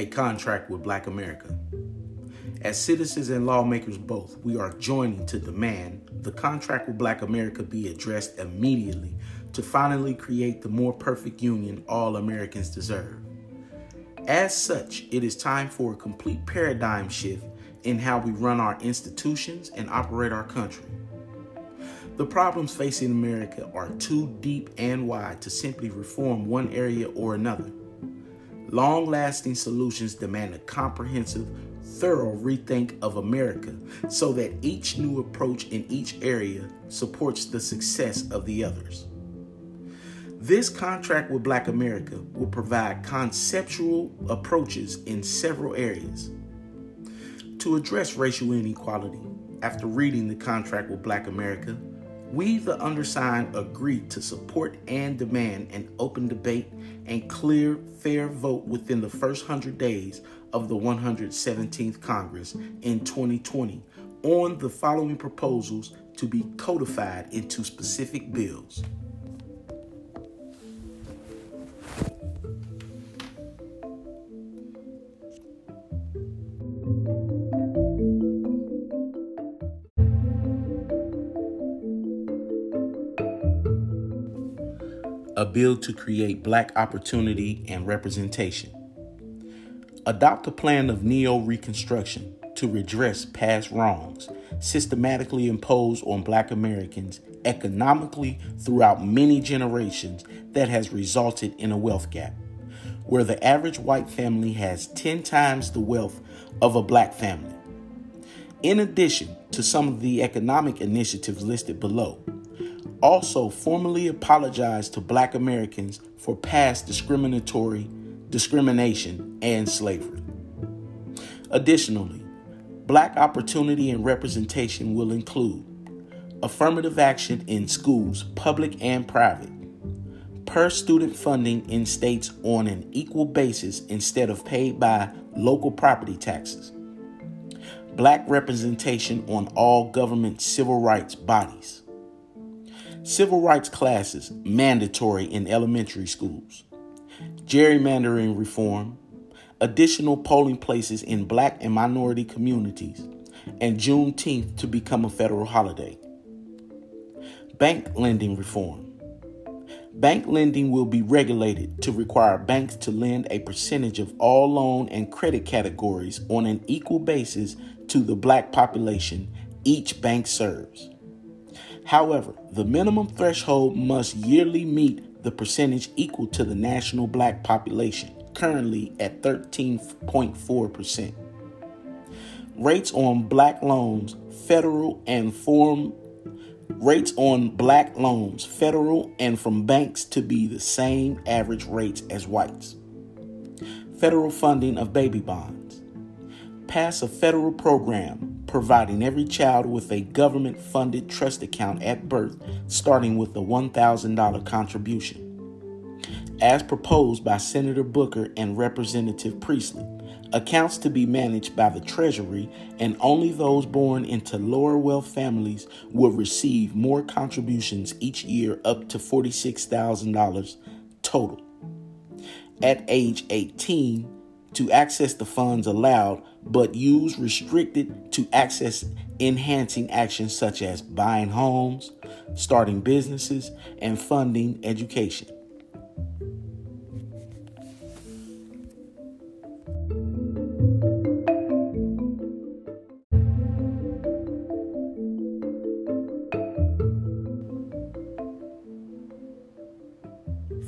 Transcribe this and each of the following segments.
a contract with Black America. As citizens and lawmakers both, we are joining to demand the contract with Black America be addressed immediately to finally create the more perfect union all Americans deserve. As such, it is time for a complete paradigm shift in how we run our institutions and operate our country. The problems facing America are too deep and wide to simply reform one area or another. Long lasting solutions demand a comprehensive, thorough rethink of America so that each new approach in each area supports the success of the others. This contract with Black America will provide conceptual approaches in several areas. To address racial inequality, after reading the contract with Black America, we, the undersigned, agree to support and demand an open debate and clear, fair vote within the first 100 days of the 117th Congress in 2020 on the following proposals to be codified into specific bills. A bill to create black opportunity and representation. Adopt a plan of neo reconstruction to redress past wrongs systematically imposed on black Americans economically throughout many generations that has resulted in a wealth gap, where the average white family has 10 times the wealth of a black family. In addition to some of the economic initiatives listed below, also formally apologized to black Americans for past discriminatory discrimination and slavery. Additionally, black opportunity and representation will include affirmative action in schools, public and private, per student funding in states on an equal basis instead of paid by local property taxes, black representation on all government civil rights bodies Civil rights classes mandatory in elementary schools. Gerrymandering reform. Additional polling places in black and minority communities. And Juneteenth to become a federal holiday. Bank lending reform. Bank lending will be regulated to require banks to lend a percentage of all loan and credit categories on an equal basis to the black population each bank serves. However, the minimum threshold must yearly meet the percentage equal to the national black population, currently at 13.4%. Rates on black loans, federal and rates on black loans, federal and from banks to be the same average rates as whites. Federal funding of baby bonds. Pass a federal program providing every child with a government funded trust account at birth, starting with a $1,000 contribution. As proposed by Senator Booker and Representative Pressley, accounts to be managed by the Treasury, and only those born into lower wealth families will receive more contributions each year up to $46,000 total. At age 18, to access the funds allowed, but use restricted to access enhancing actions such as buying homes, starting businesses, and funding education.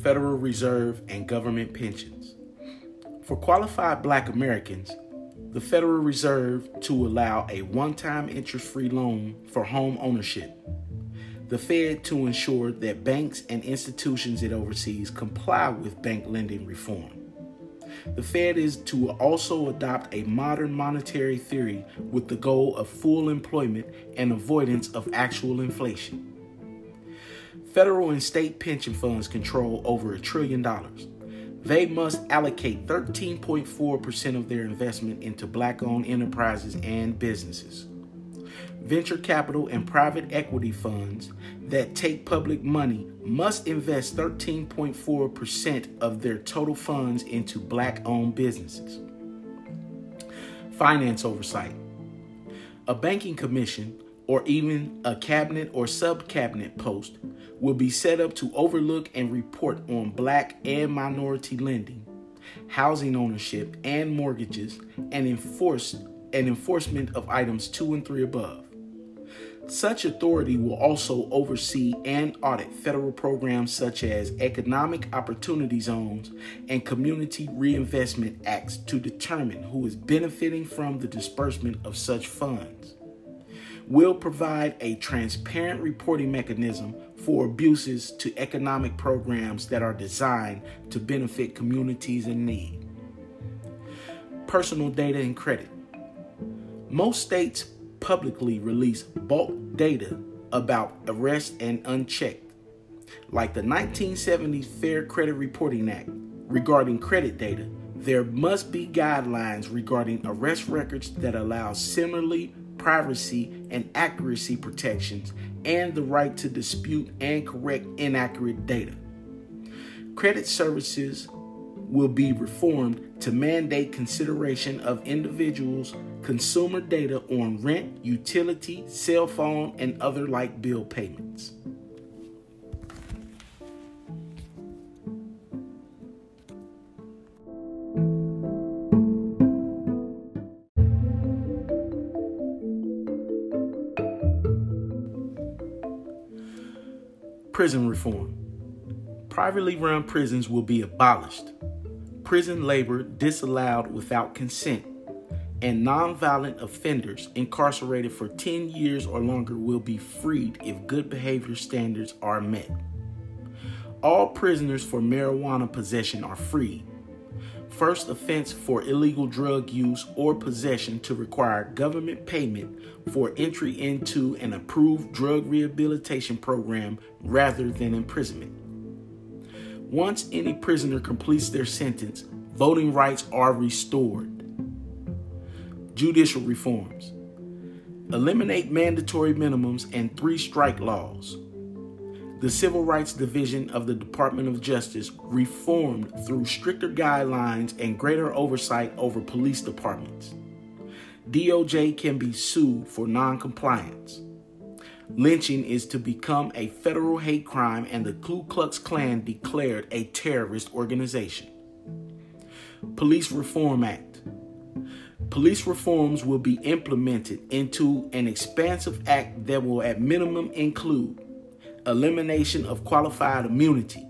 Federal Reserve and government pensions. For qualified black Americans, the Federal Reserve to allow a one time interest free loan for home ownership. The Fed to ensure that banks and institutions it oversees comply with bank lending reform. The Fed is to also adopt a modern monetary theory with the goal of full employment and avoidance of actual inflation. Federal and state pension funds control over a trillion dollars they must allocate 13.4% of their investment into black owned enterprises and businesses. Venture capital and private equity funds that take public money must invest 13.4% of their total funds into black owned businesses. finance oversight. A banking commission or even a cabinet or sub cabinet post will be set up to overlook and report on black and minority lending, housing ownership and mortgages, and enforce and enforcement of items 2 and 3 above. Such authority will also oversee and audit federal programs such as Economic Opportunity Zones and Community Reinvestment Acts to determine who is benefiting from the disbursement of such funds. Will provide a transparent reporting mechanism for abuses to economic programs that are designed to benefit communities in need. Personal data and credit. Most states publicly release bulk data about arrests and unchecked, like the 1970 Fair Credit Reporting Act regarding credit data. There must be guidelines regarding arrest records that allow similarly privacy and accuracy protections and the right to dispute and correct inaccurate data. Credit services will be reformed to mandate consideration of individuals' consumer data on rent, utility, cell phone, and other like bill payments. Prison reform. Privately run prisons will be abolished prison labor disallowed without consent, and nonviolent offenders incarcerated for 10 years or longer will be freed if good behavior standards are met. All prisoners for marijuana possession are free. First offense for illegal drug use or possession to require government payment for entry into an approved drug rehabilitation program rather than imprisonment. Once any prisoner completes their sentence, voting rights are restored. Judicial reforms eliminate mandatory minimums and three strike laws. The Civil Rights Division of the Department of Justice reformed through stricter guidelines and greater oversight over police departments. DOJ can be sued for noncompliance. Lynching is to become a federal hate crime, and the Ku Klux Klan declared a terrorist organization. Police Reform Act. Police reforms will be implemented into an expansive act that will, at minimum, include elimination of qualified immunity,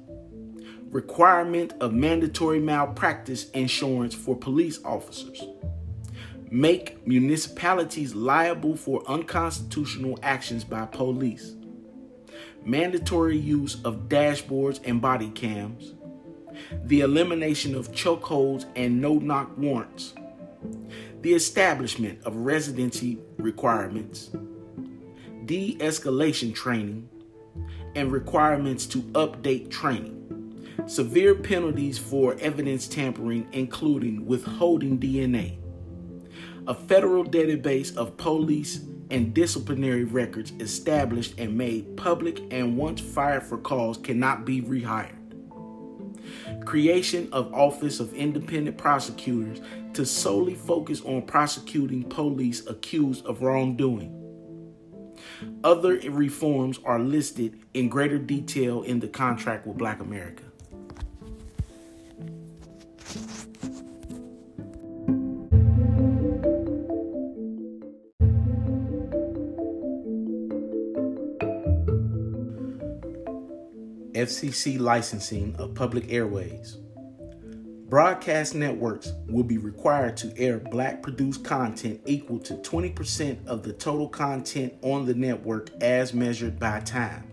requirement of mandatory malpractice insurance for police officers make municipalities liable for unconstitutional actions by police, mandatory use of dashboards and body cams, the elimination of chokeholds and no knock warrants, the establishment of residency requirements, de escalation training, and requirements to update training. Severe penalties for evidence tampering, including withholding DNA a federal database of police and disciplinary records established and made public and once fired for cause cannot be rehired. Creation of Office of Independent Prosecutors to solely focus on prosecuting police accused of wrongdoing. Other reforms are listed in greater detail in the contract with Black America. FCC licensing of public airways. Broadcast networks will be required to air black produced content equal to 20% of the total content on the network as measured by time.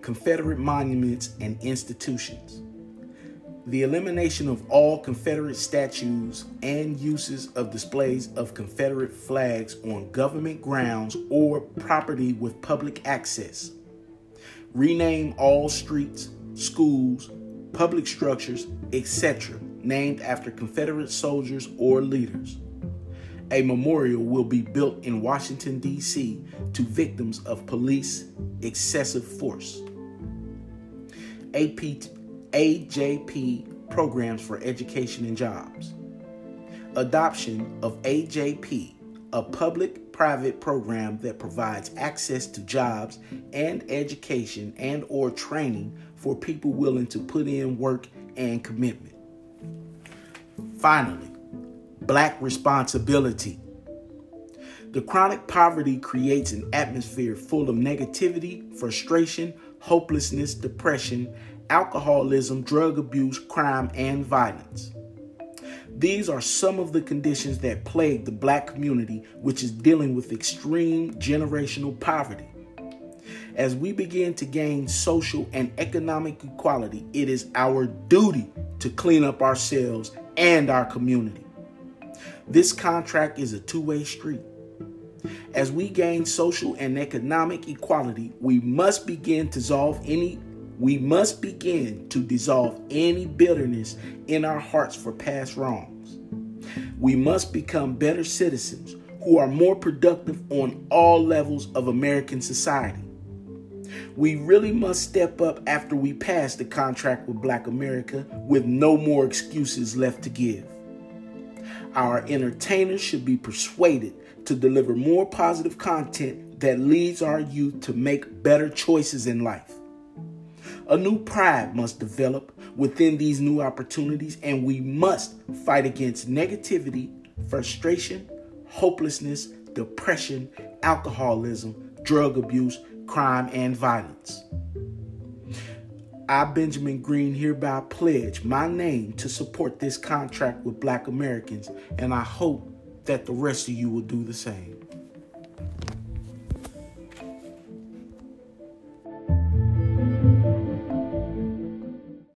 Confederate monuments and institutions. The elimination of all Confederate statues and uses of displays of Confederate flags on government grounds or property with public access rename all streets, schools, public structures, etc., named after Confederate soldiers or leaders. A memorial will be built in Washington, D.C. to victims of police excessive force. AP, AJP programs for education and jobs. adoption of AJP, a public private program that provides access to jobs and education and or training for people willing to put in work and commitment. Finally, black responsibility. The chronic poverty creates an atmosphere full of negativity, frustration, hopelessness, depression, alcoholism, drug abuse, crime, and violence. These are some of the conditions that plague the black community, which is dealing with extreme generational poverty. As we begin to gain social and economic equality, it is our duty to clean up ourselves and our community. This contract is a two way street. As we gain social and economic equality, we must begin to dissolve any we must begin to dissolve any bitterness in our hearts for past wrongs. We must become better citizens who are more productive on all levels of American society. We really must step up after we pass the contract with Black America with no more excuses left to give. Our entertainers should be persuaded to deliver more positive content that leads our youth to make better choices in life. A new pride must develop within these new opportunities, and we must fight against negativity, frustration, hopelessness, depression, alcoholism, drug abuse, crime, and violence. I, Benjamin Green, hereby pledge my name to support this contract with Black Americans, and I hope that the rest of you will do the same.